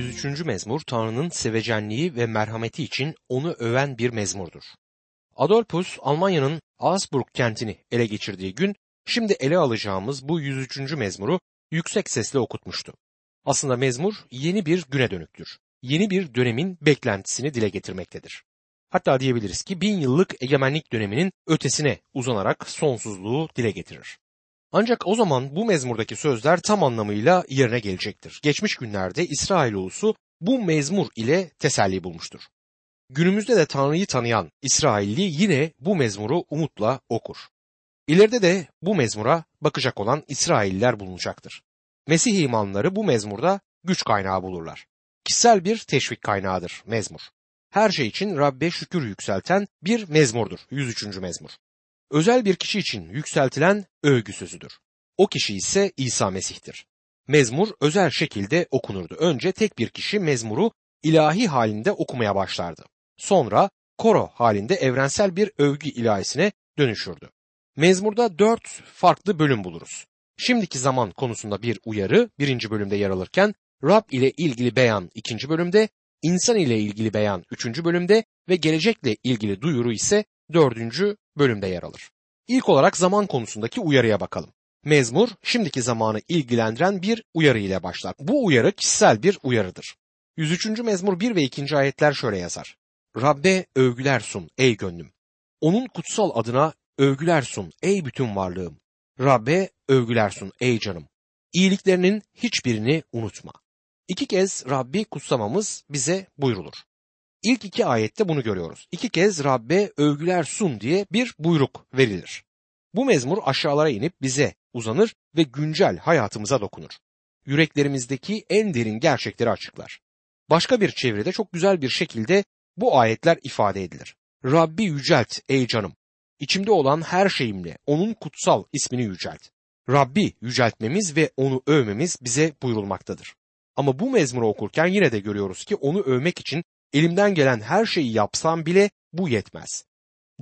103. mezmur Tanrı'nın sevecenliği ve merhameti için onu öven bir mezmurdur. Adolphus Almanya'nın Augsburg kentini ele geçirdiği gün şimdi ele alacağımız bu 103. mezmuru yüksek sesle okutmuştu. Aslında mezmur yeni bir güne dönüktür. Yeni bir dönemin beklentisini dile getirmektedir. Hatta diyebiliriz ki bin yıllık egemenlik döneminin ötesine uzanarak sonsuzluğu dile getirir. Ancak o zaman bu mezmurdaki sözler tam anlamıyla yerine gelecektir. Geçmiş günlerde İsrail ulusu bu mezmur ile teselli bulmuştur. Günümüzde de Tanrı'yı tanıyan İsrailli yine bu mezmuru umutla okur. İleride de bu mezmura bakacak olan İsrailliler bulunacaktır. Mesih imanları bu mezmurda güç kaynağı bulurlar. Kişisel bir teşvik kaynağıdır mezmur. Her şey için Rabbe şükür yükselten bir mezmurdur 103. mezmur özel bir kişi için yükseltilen övgü sözüdür. O kişi ise İsa Mesih'tir. Mezmur özel şekilde okunurdu. Önce tek bir kişi mezmuru ilahi halinde okumaya başlardı. Sonra koro halinde evrensel bir övgü ilahisine dönüşürdü. Mezmurda dört farklı bölüm buluruz. Şimdiki zaman konusunda bir uyarı birinci bölümde yer alırken Rab ile ilgili beyan ikinci bölümde, insan ile ilgili beyan üçüncü bölümde ve gelecekle ilgili duyuru ise dördüncü bölümde yer alır. İlk olarak zaman konusundaki uyarıya bakalım. Mezmur şimdiki zamanı ilgilendiren bir uyarı ile başlar. Bu uyarı kişisel bir uyarıdır. 103. mezmur 1 ve 2. ayetler şöyle yazar. Rabbe övgüler sun ey gönlüm. Onun kutsal adına övgüler sun ey bütün varlığım. Rabbe övgüler sun ey canım. İyiliklerinin hiçbirini unutma. İki kez Rabbi kutsamamız bize buyrulur. İlk iki ayette bunu görüyoruz. İki kez Rabbe övgüler sun diye bir buyruk verilir. Bu mezmur aşağılara inip bize uzanır ve güncel hayatımıza dokunur. Yüreklerimizdeki en derin gerçekleri açıklar. Başka bir çevrede çok güzel bir şekilde bu ayetler ifade edilir. Rabbi yücelt ey canım. İçimde olan her şeyimle onun kutsal ismini yücelt. Rabbi yüceltmemiz ve onu övmemiz bize buyurulmaktadır. Ama bu mezmuru okurken yine de görüyoruz ki onu övmek için Elimden gelen her şeyi yapsam bile bu yetmez.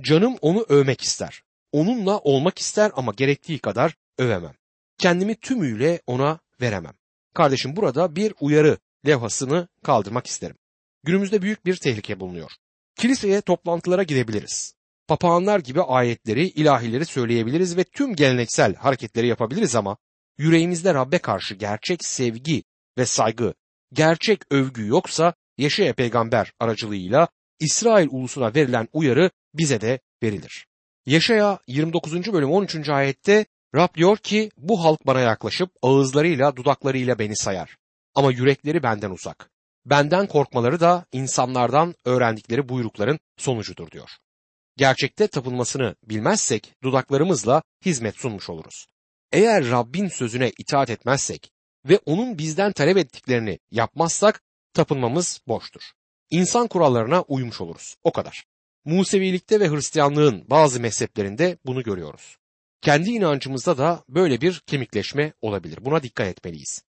Canım onu övmek ister. Onunla olmak ister ama gerektiği kadar övemem. Kendimi tümüyle ona veremem. Kardeşim burada bir uyarı levhasını kaldırmak isterim. Günümüzde büyük bir tehlike bulunuyor. Kiliseye toplantılara gidebiliriz. Papağanlar gibi ayetleri, ilahileri söyleyebiliriz ve tüm geleneksel hareketleri yapabiliriz ama yüreğimizde Rabbe karşı gerçek sevgi ve saygı, gerçek övgü yoksa Yeşaya peygamber aracılığıyla İsrail ulusuna verilen uyarı bize de verilir. Yeşaya 29. bölüm 13. ayette Rab diyor ki bu halk bana yaklaşıp ağızlarıyla dudaklarıyla beni sayar. Ama yürekleri benden uzak. Benden korkmaları da insanlardan öğrendikleri buyrukların sonucudur diyor. Gerçekte tapılmasını bilmezsek dudaklarımızla hizmet sunmuş oluruz. Eğer Rabbin sözüne itaat etmezsek ve onun bizden talep ettiklerini yapmazsak tapınmamız boştur. İnsan kurallarına uymuş oluruz. O kadar. Musevilikte ve Hristiyanlığın bazı mezheplerinde bunu görüyoruz. Kendi inancımızda da böyle bir kemikleşme olabilir. Buna dikkat etmeliyiz.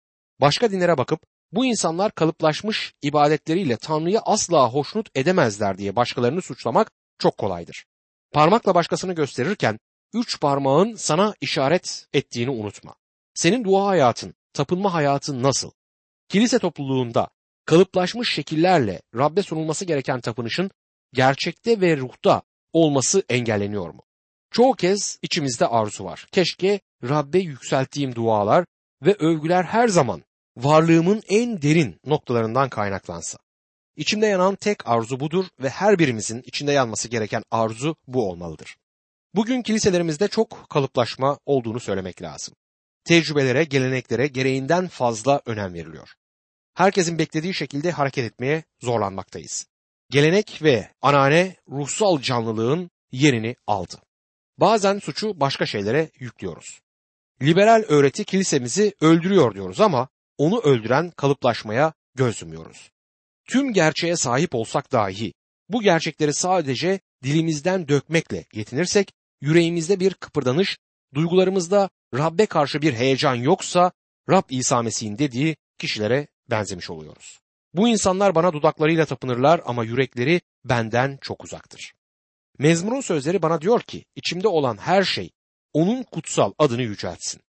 Başka dinlere bakıp bu insanlar kalıplaşmış ibadetleriyle Tanrı'yı asla hoşnut edemezler diye başkalarını suçlamak çok kolaydır. Parmakla başkasını gösterirken üç parmağın sana işaret ettiğini unutma. Senin dua hayatın, tapınma hayatın nasıl? Kilise topluluğunda kalıplaşmış şekillerle Rabbe sunulması gereken tapınışın gerçekte ve ruhta olması engelleniyor mu? Çoğu kez içimizde arzu var. Keşke Rabbe yükselttiğim dualar ve övgüler her zaman varlığımın en derin noktalarından kaynaklansa. İçimde yanan tek arzu budur ve her birimizin içinde yanması gereken arzu bu olmalıdır. Bugün kiliselerimizde çok kalıplaşma olduğunu söylemek lazım. Tecrübelere, geleneklere gereğinden fazla önem veriliyor herkesin beklediği şekilde hareket etmeye zorlanmaktayız. Gelenek ve anane ruhsal canlılığın yerini aldı. Bazen suçu başka şeylere yüklüyoruz. Liberal öğreti kilisemizi öldürüyor diyoruz ama onu öldüren kalıplaşmaya göz yumuyoruz. Tüm gerçeğe sahip olsak dahi bu gerçekleri sadece dilimizden dökmekle yetinirsek yüreğimizde bir kıpırdanış, duygularımızda Rabbe karşı bir heyecan yoksa Rab İsa Mesih'in dediği kişilere benzemiş oluyoruz. Bu insanlar bana dudaklarıyla tapınırlar ama yürekleri benden çok uzaktır. Mezmurun sözleri bana diyor ki içimde olan her şey onun kutsal adını yüceltsin.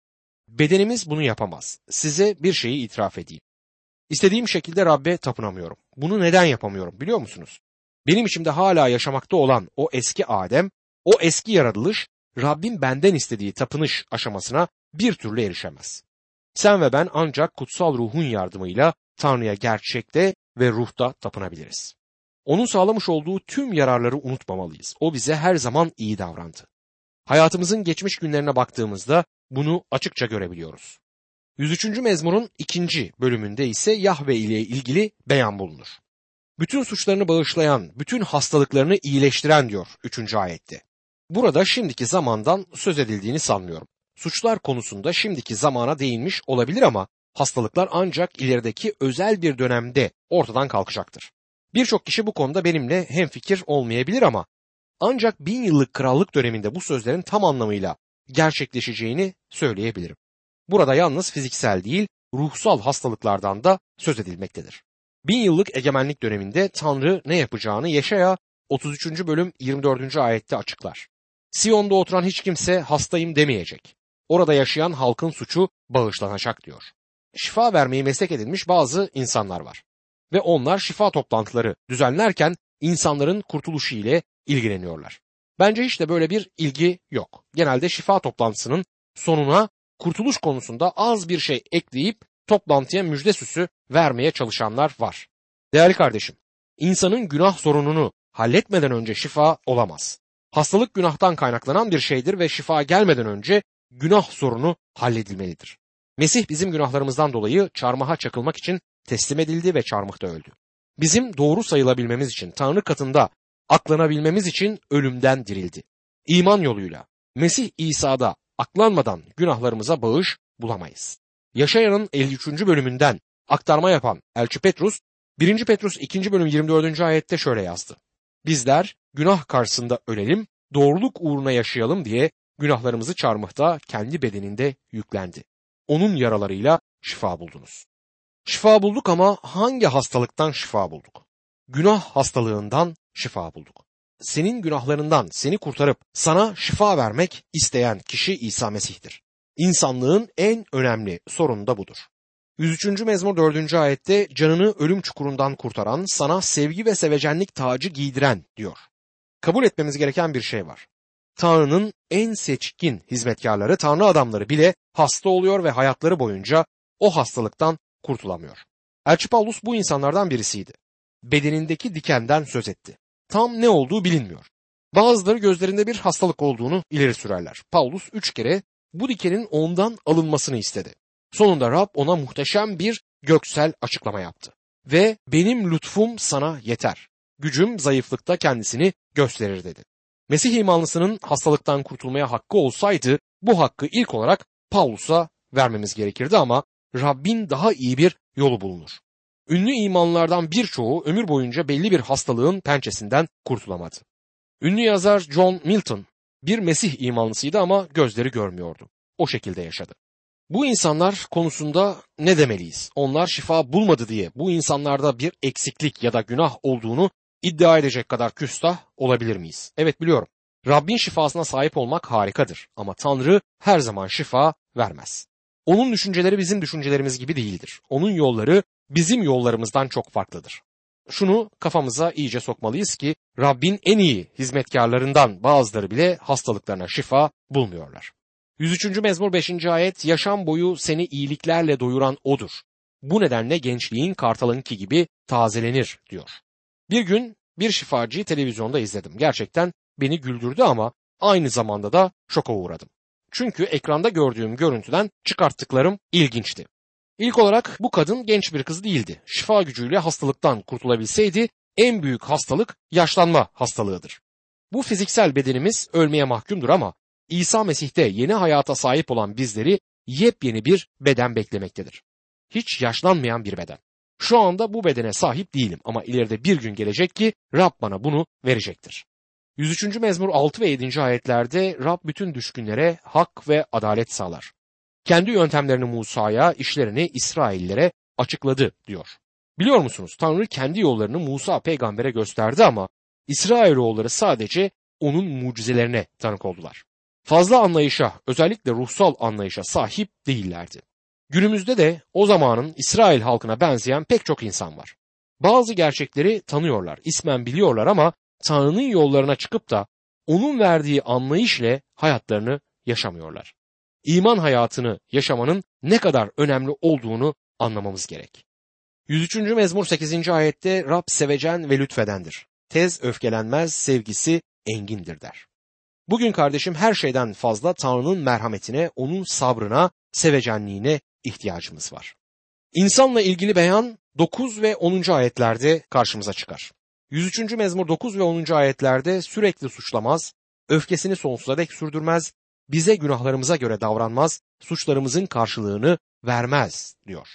Bedenimiz bunu yapamaz. Size bir şeyi itiraf edeyim. İstediğim şekilde Rabbe tapınamıyorum. Bunu neden yapamıyorum biliyor musunuz? Benim içimde hala yaşamakta olan o eski Adem, o eski yaratılış Rabbin benden istediği tapınış aşamasına bir türlü erişemez. Sen ve ben ancak kutsal ruhun yardımıyla Tanrı'ya gerçekte ve ruhta tapınabiliriz. Onun sağlamış olduğu tüm yararları unutmamalıyız. O bize her zaman iyi davrandı. Hayatımızın geçmiş günlerine baktığımızda bunu açıkça görebiliyoruz. 103. mezmurun ikinci bölümünde ise Yahve ile ilgili beyan bulunur. Bütün suçlarını bağışlayan, bütün hastalıklarını iyileştiren diyor 3. ayette. Burada şimdiki zamandan söz edildiğini sanmıyorum. Suçlar konusunda şimdiki zamana değinmiş olabilir ama hastalıklar ancak ilerideki özel bir dönemde ortadan kalkacaktır. Birçok kişi bu konuda benimle hemfikir olmayabilir ama ancak bin yıllık krallık döneminde bu sözlerin tam anlamıyla gerçekleşeceğini söyleyebilirim. Burada yalnız fiziksel değil, ruhsal hastalıklardan da söz edilmektedir. Bin yıllık egemenlik döneminde Tanrı ne yapacağını Yeşaya 33. bölüm 24. ayette açıklar. Siyon'da oturan hiç kimse hastayım demeyecek. Orada yaşayan halkın suçu bağışlanacak diyor. Şifa vermeyi meslek edinmiş bazı insanlar var. Ve onlar şifa toplantıları düzenlerken insanların kurtuluşu ile ilgileniyorlar. Bence hiç de böyle bir ilgi yok. Genelde şifa toplantısının sonuna kurtuluş konusunda az bir şey ekleyip toplantıya müjde süsü vermeye çalışanlar var. Değerli kardeşim, insanın günah sorununu halletmeden önce şifa olamaz. Hastalık günahtan kaynaklanan bir şeydir ve şifa gelmeden önce günah sorunu halledilmelidir. Mesih bizim günahlarımızdan dolayı çarmıha çakılmak için teslim edildi ve çarmıhta öldü. Bizim doğru sayılabilmemiz için Tanrı katında aklanabilmemiz için ölümden dirildi. İman yoluyla Mesih İsa'da aklanmadan günahlarımıza bağış bulamayız. Yaşayanın 53. bölümünden aktarma yapan Elçi Petrus 1. Petrus 2. bölüm 24. ayette şöyle yazdı. Bizler günah karşısında ölelim, doğruluk uğruna yaşayalım diye günahlarımızı çarmıhta kendi bedeninde yüklendi. Onun yaralarıyla şifa buldunuz. Şifa bulduk ama hangi hastalıktan şifa bulduk? Günah hastalığından şifa bulduk. Senin günahlarından seni kurtarıp sana şifa vermek isteyen kişi İsa Mesih'tir. İnsanlığın en önemli sorunu da budur. 103. mezmur 4. ayette canını ölüm çukurundan kurtaran, sana sevgi ve sevecenlik tacı giydiren diyor. Kabul etmemiz gereken bir şey var. Tanrı'nın en seçkin hizmetkarları, Tanrı adamları bile hasta oluyor ve hayatları boyunca o hastalıktan kurtulamıyor. Elçi Paulus bu insanlardan birisiydi. Bedenindeki dikenden söz etti. Tam ne olduğu bilinmiyor. Bazıları gözlerinde bir hastalık olduğunu ileri sürerler. Paulus üç kere bu dikenin ondan alınmasını istedi. Sonunda Rab ona muhteşem bir göksel açıklama yaptı. Ve benim lütfum sana yeter. Gücüm zayıflıkta kendisini gösterir dedi. Mesih imanlısının hastalıktan kurtulmaya hakkı olsaydı bu hakkı ilk olarak Paulus'a vermemiz gerekirdi ama Rabbin daha iyi bir yolu bulunur. Ünlü imanlardan birçoğu ömür boyunca belli bir hastalığın pençesinden kurtulamadı. Ünlü yazar John Milton bir Mesih imanlısıydı ama gözleri görmüyordu. O şekilde yaşadı. Bu insanlar konusunda ne demeliyiz? Onlar şifa bulmadı diye bu insanlarda bir eksiklik ya da günah olduğunu iddia edecek kadar küstah olabilir miyiz? Evet biliyorum. Rabbin şifasına sahip olmak harikadır ama Tanrı her zaman şifa vermez. Onun düşünceleri bizim düşüncelerimiz gibi değildir. Onun yolları bizim yollarımızdan çok farklıdır. Şunu kafamıza iyice sokmalıyız ki Rabbin en iyi hizmetkarlarından bazıları bile hastalıklarına şifa bulmuyorlar. 103. mezmur 5. ayet yaşam boyu seni iyiliklerle doyuran odur. Bu nedenle gençliğin kartalınki gibi tazelenir diyor. Bir gün bir şifacıyı televizyonda izledim. Gerçekten beni güldürdü ama aynı zamanda da şoka uğradım. Çünkü ekranda gördüğüm görüntüden çıkarttıklarım ilginçti. İlk olarak bu kadın genç bir kız değildi. Şifa gücüyle hastalıktan kurtulabilseydi en büyük hastalık yaşlanma hastalığıdır. Bu fiziksel bedenimiz ölmeye mahkumdur ama İsa Mesih'te yeni hayata sahip olan bizleri yepyeni bir beden beklemektedir. Hiç yaşlanmayan bir beden. Şu anda bu bedene sahip değilim ama ileride bir gün gelecek ki Rab bana bunu verecektir. 103. mezmur 6 ve 7. ayetlerde Rab bütün düşkünlere hak ve adalet sağlar. Kendi yöntemlerini Musa'ya, işlerini İsraillere açıkladı diyor. Biliyor musunuz Tanrı kendi yollarını Musa peygambere gösterdi ama İsrailoğulları sadece onun mucizelerine tanık oldular. Fazla anlayışa, özellikle ruhsal anlayışa sahip değillerdi. Günümüzde de o zamanın İsrail halkına benzeyen pek çok insan var. Bazı gerçekleri tanıyorlar, ismen biliyorlar ama Tanrı'nın yollarına çıkıp da onun verdiği anlayış ile hayatlarını yaşamıyorlar. İman hayatını yaşamanın ne kadar önemli olduğunu anlamamız gerek. 103. mezmur 8. ayette Rab sevecen ve lütfedendir. Tez öfkelenmez, sevgisi engindir der. Bugün kardeşim her şeyden fazla Tanrı'nın merhametine, onun sabrına, sevecenliğine ihtiyacımız var. İnsanla ilgili beyan 9 ve 10. ayetlerde karşımıza çıkar. 103. mezmur 9 ve 10. ayetlerde sürekli suçlamaz, öfkesini sonsuza dek sürdürmez, bize günahlarımıza göre davranmaz, suçlarımızın karşılığını vermez diyor.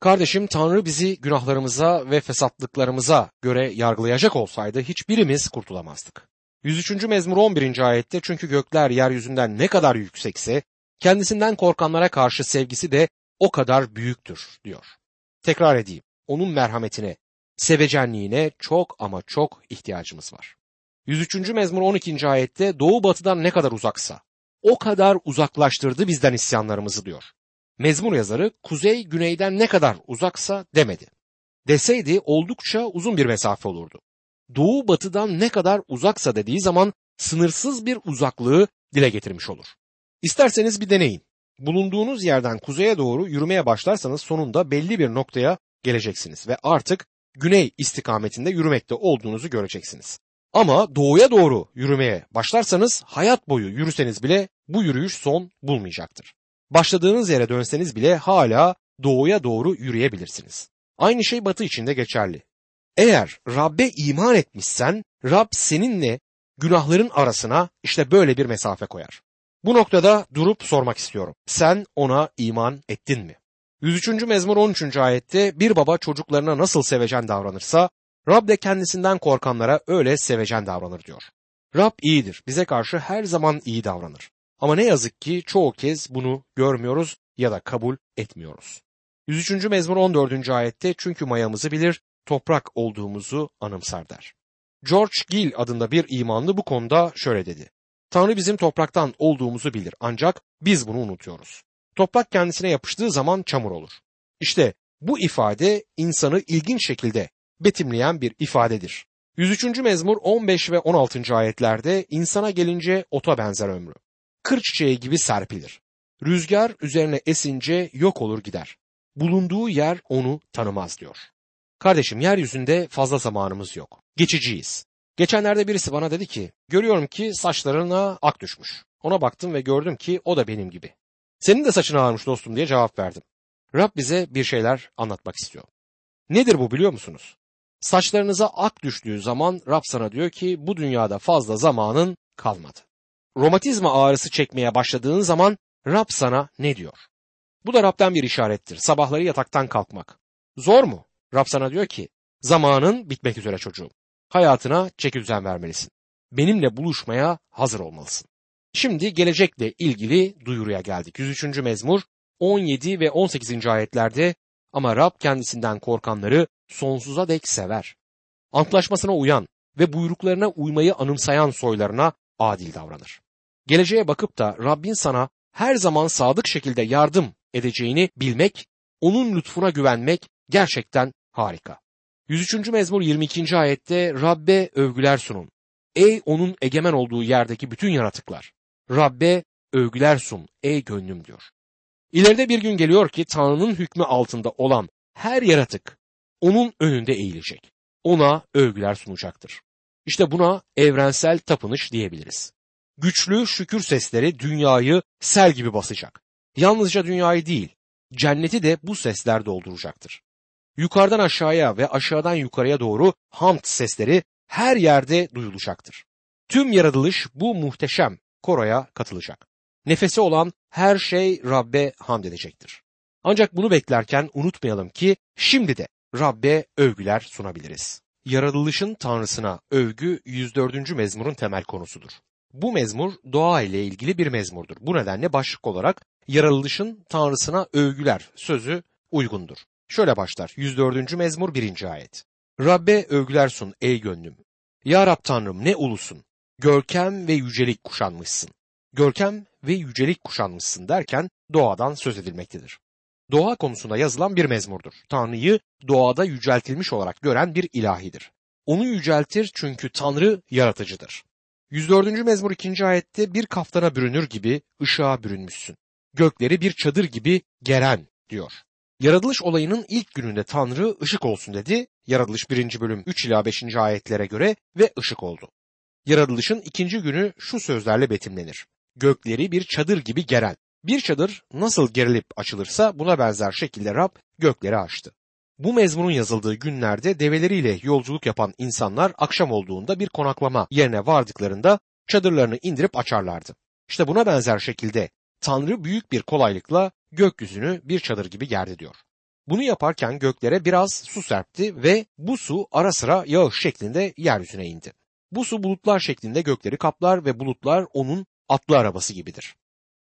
Kardeşim Tanrı bizi günahlarımıza ve fesatlıklarımıza göre yargılayacak olsaydı hiçbirimiz kurtulamazdık. 103. mezmur 11. ayette çünkü gökler yeryüzünden ne kadar yüksekse kendisinden korkanlara karşı sevgisi de o kadar büyüktür diyor. Tekrar edeyim. Onun merhametine, sevecenliğine çok ama çok ihtiyacımız var. 103. mezmur 12. ayette doğu batıdan ne kadar uzaksa o kadar uzaklaştırdı bizden isyanlarımızı diyor. Mezmur yazarı kuzey güneyden ne kadar uzaksa demedi. Deseydi oldukça uzun bir mesafe olurdu. Doğu batıdan ne kadar uzaksa dediği zaman sınırsız bir uzaklığı dile getirmiş olur. İsterseniz bir deneyin. Bulunduğunuz yerden kuzeye doğru yürümeye başlarsanız sonunda belli bir noktaya geleceksiniz ve artık güney istikametinde yürümekte olduğunuzu göreceksiniz. Ama doğuya doğru yürümeye başlarsanız hayat boyu yürüseniz bile bu yürüyüş son bulmayacaktır. Başladığınız yere dönseniz bile hala doğuya doğru yürüyebilirsiniz. Aynı şey batı için de geçerli. Eğer Rabbe iman etmişsen Rab seninle günahların arasına işte böyle bir mesafe koyar. Bu noktada durup sormak istiyorum. Sen ona iman ettin mi? 103. mezmur 13. ayette bir baba çocuklarına nasıl sevecen davranırsa Rab de kendisinden korkanlara öyle sevecen davranır diyor. Rab iyidir, bize karşı her zaman iyi davranır. Ama ne yazık ki çoğu kez bunu görmüyoruz ya da kabul etmiyoruz. 103. mezmur 14. ayette çünkü mayamızı bilir, toprak olduğumuzu anımsar der. George Gill adında bir imanlı bu konuda şöyle dedi. Tanrı bizim topraktan olduğumuzu bilir ancak biz bunu unutuyoruz. Toprak kendisine yapıştığı zaman çamur olur. İşte bu ifade insanı ilginç şekilde betimleyen bir ifadedir. 103. mezmur 15 ve 16. ayetlerde insana gelince ota benzer ömrü. Kır çiçeği gibi serpilir. Rüzgar üzerine esince yok olur gider. Bulunduğu yer onu tanımaz diyor. Kardeşim yeryüzünde fazla zamanımız yok. Geçiciyiz. Geçenlerde birisi bana dedi ki, görüyorum ki saçlarına ak düşmüş. Ona baktım ve gördüm ki o da benim gibi. Senin de saçın ağarmış dostum diye cevap verdim. Rab bize bir şeyler anlatmak istiyor. Nedir bu biliyor musunuz? Saçlarınıza ak düştüğü zaman Rab sana diyor ki bu dünyada fazla zamanın kalmadı. Romatizma ağrısı çekmeye başladığın zaman Rab sana ne diyor? Bu da Rab'den bir işarettir. Sabahları yataktan kalkmak. Zor mu? Rab sana diyor ki zamanın bitmek üzere çocuğum. Hayatına çeki düzen vermelisin. Benimle buluşmaya hazır olmalısın. Şimdi gelecekle ilgili duyuruya geldik. 103. mezmur 17 ve 18. ayetlerde ama Rab kendisinden korkanları sonsuza dek sever. Antlaşmasına uyan ve buyruklarına uymayı anımsayan soylarına adil davranır. Geleceğe bakıp da Rabbin sana her zaman sadık şekilde yardım edeceğini bilmek, onun lütfuna güvenmek gerçekten harika. 103. mezmur 22. ayette Rabbe övgüler sunun. Ey onun egemen olduğu yerdeki bütün yaratıklar. Rabbe övgüler sun ey gönlüm diyor. İleride bir gün geliyor ki Tanrı'nın hükmü altında olan her yaratık onun önünde eğilecek. Ona övgüler sunacaktır. İşte buna evrensel tapınış diyebiliriz. Güçlü şükür sesleri dünyayı sel gibi basacak. Yalnızca dünyayı değil, cenneti de bu sesler dolduracaktır. Yukarıdan aşağıya ve aşağıdan yukarıya doğru hamd sesleri her yerde duyulacaktır. Tüm yaratılış bu muhteşem koroya katılacak. Nefesi olan her şey Rabbe hamd edecektir. Ancak bunu beklerken unutmayalım ki şimdi de Rabbe övgüler sunabiliriz. Yaratılışın Tanrısına övgü 104. mezmurun temel konusudur. Bu mezmur doğa ile ilgili bir mezmurdur. Bu nedenle başlık olarak yaratılışın Tanrısına övgüler sözü uygundur. Şöyle başlar 104. mezmur 1. ayet. Rabbe övgüler sun ey gönlüm. Ya Rab Tanrım ne ulusun. Görkem ve yücelik kuşanmışsın. Görkem ve yücelik kuşanmışsın derken doğadan söz edilmektedir. doğa konusunda yazılan bir mezmurdur. Tanrı'yı doğada yüceltilmiş olarak gören bir ilahidir. Onu yüceltir çünkü Tanrı yaratıcıdır. 104. mezmur 2. ayette bir kaftana bürünür gibi ışığa bürünmüşsün. Gökleri bir çadır gibi geren diyor. Yaratılış olayının ilk gününde Tanrı ışık olsun dedi. Yaratılış 1. bölüm 3 ila 5. ayetlere göre ve ışık oldu. Yaratılışın ikinci günü şu sözlerle betimlenir. Gökleri bir çadır gibi geren. Bir çadır nasıl gerilip açılırsa buna benzer şekilde Rab gökleri açtı. Bu mezmunun yazıldığı günlerde develeriyle yolculuk yapan insanlar akşam olduğunda bir konaklama yerine vardıklarında çadırlarını indirip açarlardı. İşte buna benzer şekilde Tanrı büyük bir kolaylıkla gökyüzünü bir çadır gibi gerdi diyor. Bunu yaparken göklere biraz su serpti ve bu su ara sıra yağış şeklinde yeryüzüne indi. Bu su bulutlar şeklinde gökleri kaplar ve bulutlar onun atlı arabası gibidir.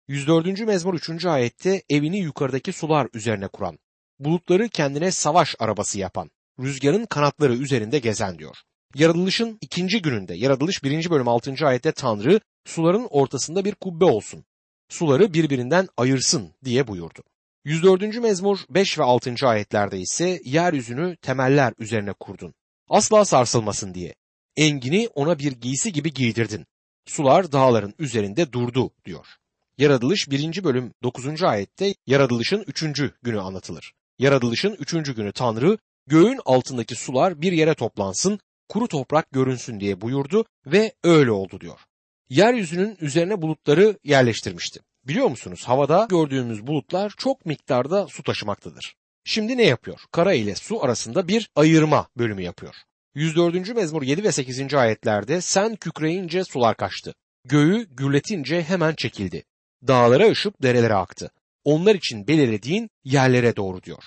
104. mezmur 3. ayette evini yukarıdaki sular üzerine kuran, bulutları kendine savaş arabası yapan, rüzgarın kanatları üzerinde gezen diyor. Yaratılışın ikinci gününde, yaratılış 1. bölüm 6. ayette Tanrı suların ortasında bir kubbe olsun, suları birbirinden ayırsın diye buyurdu. 104. mezmur 5 ve 6. ayetlerde ise yeryüzünü temeller üzerine kurdun. Asla sarsılmasın diye. Engini ona bir giysi gibi giydirdin. Sular dağların üzerinde durdu diyor. Yaratılış 1. bölüm 9. ayette yaratılışın 3. günü anlatılır. Yaratılışın 3. günü Tanrı göğün altındaki sular bir yere toplansın, kuru toprak görünsün diye buyurdu ve öyle oldu diyor. Yeryüzünün üzerine bulutları yerleştirmişti. Biliyor musunuz havada gördüğümüz bulutlar çok miktarda su taşımaktadır. Şimdi ne yapıyor? Kara ile su arasında bir ayırma bölümü yapıyor. 104. mezmur 7 ve 8. ayetlerde sen kükreyince sular kaçtı. Göğü gürletince hemen çekildi. Dağlara ışıp derelere aktı. Onlar için belirlediğin yerlere doğru diyor.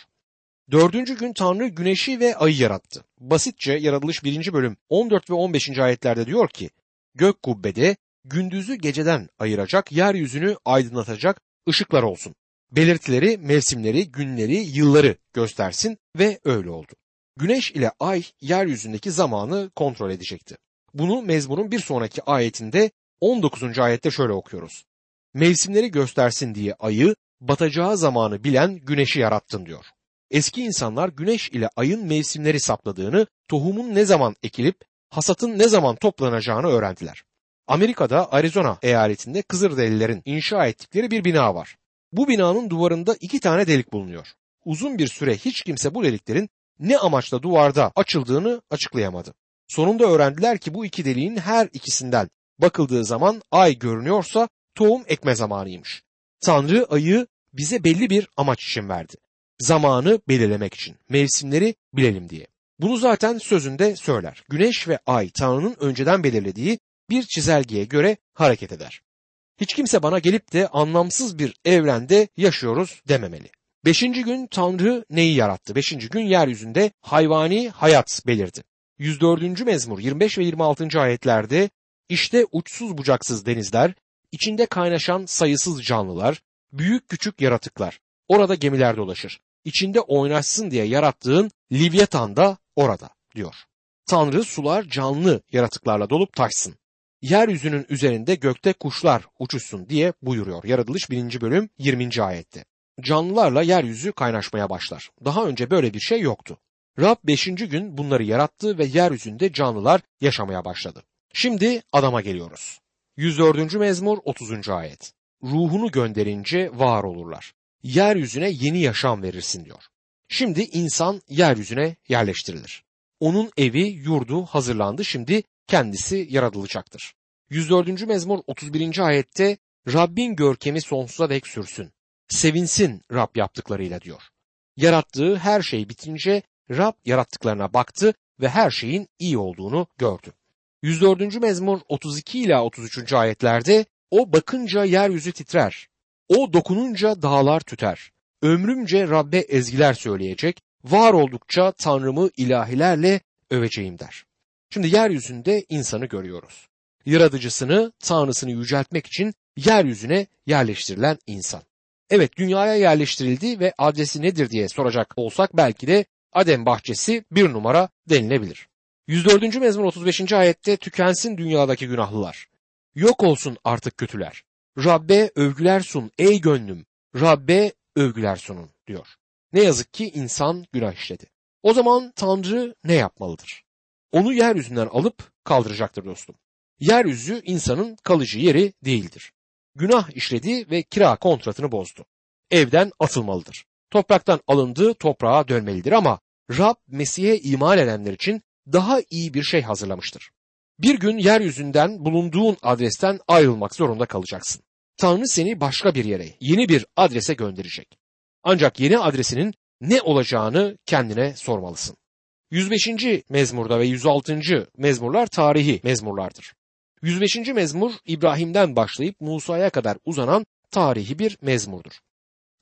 Dördüncü gün Tanrı güneşi ve ayı yarattı. Basitçe yaratılış 1. bölüm 14 ve 15. ayetlerde diyor ki, Gök kubbede gündüzü geceden ayıracak, yeryüzünü aydınlatacak ışıklar olsun. Belirtileri, mevsimleri, günleri, yılları göstersin ve öyle oldu. Güneş ile ay yeryüzündeki zamanı kontrol edecekti. Bunu mezmunun bir sonraki ayetinde 19. ayette şöyle okuyoruz. Mevsimleri göstersin diye ayı, batacağı zamanı bilen güneşi yarattın diyor. Eski insanlar güneş ile ayın mevsimleri sapladığını, tohumun ne zaman ekilip hasatın ne zaman toplanacağını öğrendiler. Amerika'da Arizona eyaletinde Kızılderililerin inşa ettikleri bir bina var. Bu binanın duvarında iki tane delik bulunuyor. Uzun bir süre hiç kimse bu deliklerin ne amaçla duvarda açıldığını açıklayamadı. Sonunda öğrendiler ki bu iki deliğin her ikisinden bakıldığı zaman ay görünüyorsa tohum ekme zamanıymış. Tanrı ayı bize belli bir amaç için verdi. Zamanı belirlemek için, mevsimleri bilelim diye. Bunu zaten sözünde söyler. Güneş ve ay Tanrı'nın önceden belirlediği bir çizelgeye göre hareket eder. Hiç kimse bana gelip de anlamsız bir evrende yaşıyoruz dememeli. Beşinci gün Tanrı neyi yarattı? Beşinci gün yeryüzünde hayvani hayat belirdi. 104. mezmur 25 ve 26. ayetlerde işte uçsuz bucaksız denizler, içinde kaynaşan sayısız canlılar, büyük küçük yaratıklar. Orada gemiler dolaşır. İçinde oynaşsın diye yarattığın Livyatan da orada diyor. Tanrı sular canlı yaratıklarla dolup taşsın. Yeryüzünün üzerinde gökte kuşlar uçuşsun diye buyuruyor. Yaratılış 1. bölüm 20. ayette. Canlılarla yeryüzü kaynaşmaya başlar. Daha önce böyle bir şey yoktu. Rab 5. gün bunları yarattı ve yeryüzünde canlılar yaşamaya başladı. Şimdi adama geliyoruz. 104. mezmur 30. ayet. Ruhunu gönderince var olurlar. Yeryüzüne yeni yaşam verirsin diyor. Şimdi insan yeryüzüne yerleştirilir. Onun evi, yurdu hazırlandı. Şimdi kendisi yaratılacaktır. 104. mezmur 31. ayette Rabbin görkemi sonsuza dek sürsün. Sevinsin Rab yaptıklarıyla diyor. Yarattığı her şey bitince Rab yarattıklarına baktı ve her şeyin iyi olduğunu gördü. 104. mezmur 32 ila 33. ayetlerde o bakınca yeryüzü titrer. O dokununca dağlar tüter. Ömrümce Rabbe ezgiler söyleyecek, var oldukça Tanrımı ilahilerle öveceğim der. Şimdi yeryüzünde insanı görüyoruz. Yaratıcısını, Tanrısını yüceltmek için yeryüzüne yerleştirilen insan. Evet dünyaya yerleştirildi ve adresi nedir diye soracak olsak belki de Adem bahçesi bir numara denilebilir. 104. mezmur 35. ayette tükensin dünyadaki günahlılar. Yok olsun artık kötüler. Rabbe övgüler sun ey gönlüm. Rabbe övgüler sunun diyor. Ne yazık ki insan günah işledi. O zaman Tanrı ne yapmalıdır? Onu yeryüzünden alıp kaldıracaktır dostum. Yeryüzü insanın kalıcı yeri değildir. Günah işledi ve kira kontratını bozdu. Evden atılmalıdır. Topraktan alındığı toprağa dönmelidir ama Rab Mesih'e iman edenler için daha iyi bir şey hazırlamıştır. Bir gün yeryüzünden bulunduğun adresten ayrılmak zorunda kalacaksın. Tanrı seni başka bir yere, yeni bir adrese gönderecek. Ancak yeni adresinin ne olacağını kendine sormalısın. 105. mezmurda ve 106. mezmurlar tarihi mezmurlardır. 105. mezmur İbrahim'den başlayıp Musa'ya kadar uzanan tarihi bir mezmurdur.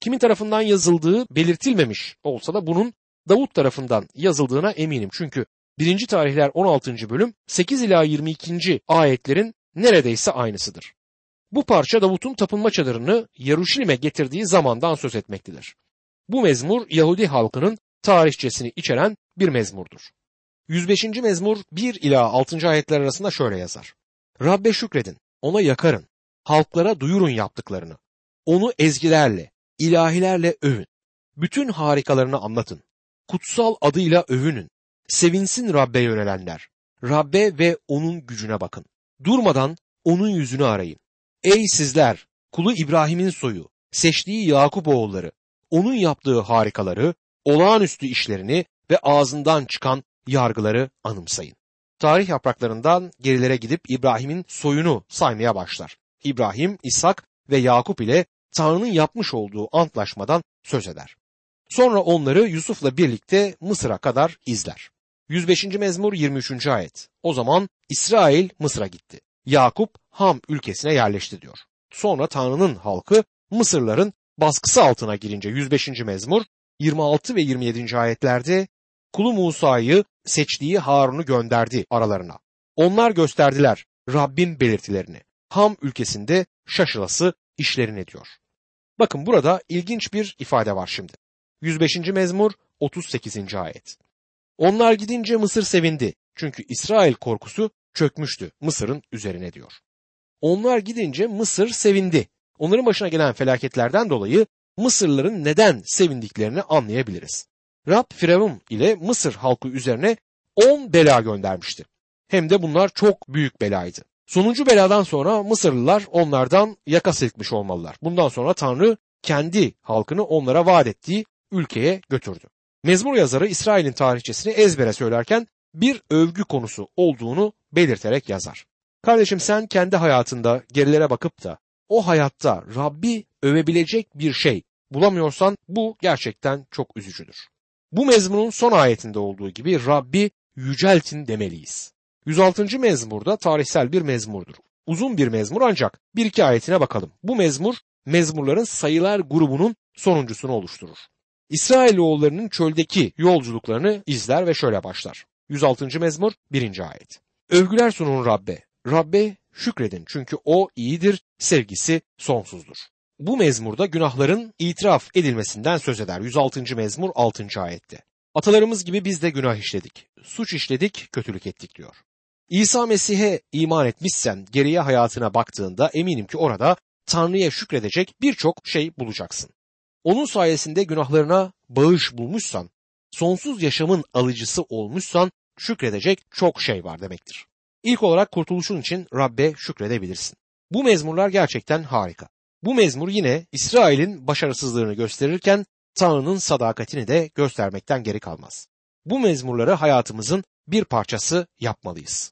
Kimin tarafından yazıldığı belirtilmemiş olsa da bunun Davut tarafından yazıldığına eminim. Çünkü 1. tarihler 16. bölüm 8 ila 22. ayetlerin neredeyse aynısıdır. Bu parça Davut'un tapınma çadırını Yaruşilim'e getirdiği zamandan söz etmektedir. Bu mezmur Yahudi halkının tarihçesini içeren bir mezmurdur. 105. mezmur 1 ila 6. ayetler arasında şöyle yazar. Rabbe şükredin, ona yakarın, halklara duyurun yaptıklarını. Onu ezgilerle, ilahilerle övün. Bütün harikalarını anlatın. Kutsal adıyla övünün. Sevinsin Rabbe yönelenler. Rabbe ve onun gücüne bakın. Durmadan onun yüzünü arayın. Ey sizler, kulu İbrahim'in soyu, seçtiği Yakup oğulları, onun yaptığı harikaları, olağanüstü işlerini ve ağzından çıkan yargıları anımsayın. Tarih yapraklarından gerilere gidip İbrahim'in soyunu saymaya başlar. İbrahim, İshak ve Yakup ile Tanrı'nın yapmış olduğu antlaşmadan söz eder. Sonra onları Yusuf'la birlikte Mısır'a kadar izler. 105. mezmur 23. ayet. O zaman İsrail Mısır'a gitti. Yakup Ham ülkesine yerleşti diyor. Sonra Tanrı'nın halkı Mısırların baskısı altına girince 105. mezmur 26 ve 27. ayetlerde kulu Musa'yı seçtiği Harun'u gönderdi aralarına. Onlar gösterdiler Rabbin belirtilerini. Ham ülkesinde şaşılası işlerini diyor. Bakın burada ilginç bir ifade var şimdi. 105. mezmur 38. ayet. Onlar gidince Mısır sevindi. Çünkü İsrail korkusu çökmüştü Mısır'ın üzerine diyor. Onlar gidince Mısır sevindi. Onların başına gelen felaketlerden dolayı Mısırlıların neden sevindiklerini anlayabiliriz. Rab Firavun ile Mısır halkı üzerine 10 bela göndermişti. Hem de bunlar çok büyük belaydı. Sonuncu beladan sonra Mısırlılar onlardan yaka silkmiş olmalılar. Bundan sonra Tanrı kendi halkını onlara vaat ettiği ülkeye götürdü. Mezmur yazarı İsrail'in tarihçesini ezbere söylerken bir övgü konusu olduğunu belirterek yazar. Kardeşim sen kendi hayatında gerilere bakıp da o hayatta Rabbi övebilecek bir şey bulamıyorsan bu gerçekten çok üzücüdür. Bu mezmunun son ayetinde olduğu gibi Rabbi yüceltin demeliyiz. 106. mezmurda tarihsel bir mezmurdur. Uzun bir mezmur ancak bir iki ayetine bakalım. Bu mezmur mezmurların sayılar grubunun sonuncusunu oluşturur. İsrailoğullarının çöldeki yolculuklarını izler ve şöyle başlar. 106. mezmur 1. ayet. Övgüler sunun Rabbe. Rabbe şükredin çünkü o iyidir, sevgisi sonsuzdur. Bu mezmurda günahların itiraf edilmesinden söz eder. 106. mezmur 6. ayette. Atalarımız gibi biz de günah işledik, suç işledik, kötülük ettik diyor. İsa Mesih'e iman etmişsen geriye hayatına baktığında eminim ki orada Tanrı'ya şükredecek birçok şey bulacaksın. Onun sayesinde günahlarına bağış bulmuşsan, sonsuz yaşamın alıcısı olmuşsan şükredecek çok şey var demektir. İlk olarak kurtuluşun için Rabbe şükredebilirsin. Bu mezmurlar gerçekten harika. Bu mezmur yine İsrail'in başarısızlığını gösterirken Tanrı'nın sadakatini de göstermekten geri kalmaz. Bu mezmurları hayatımızın bir parçası yapmalıyız.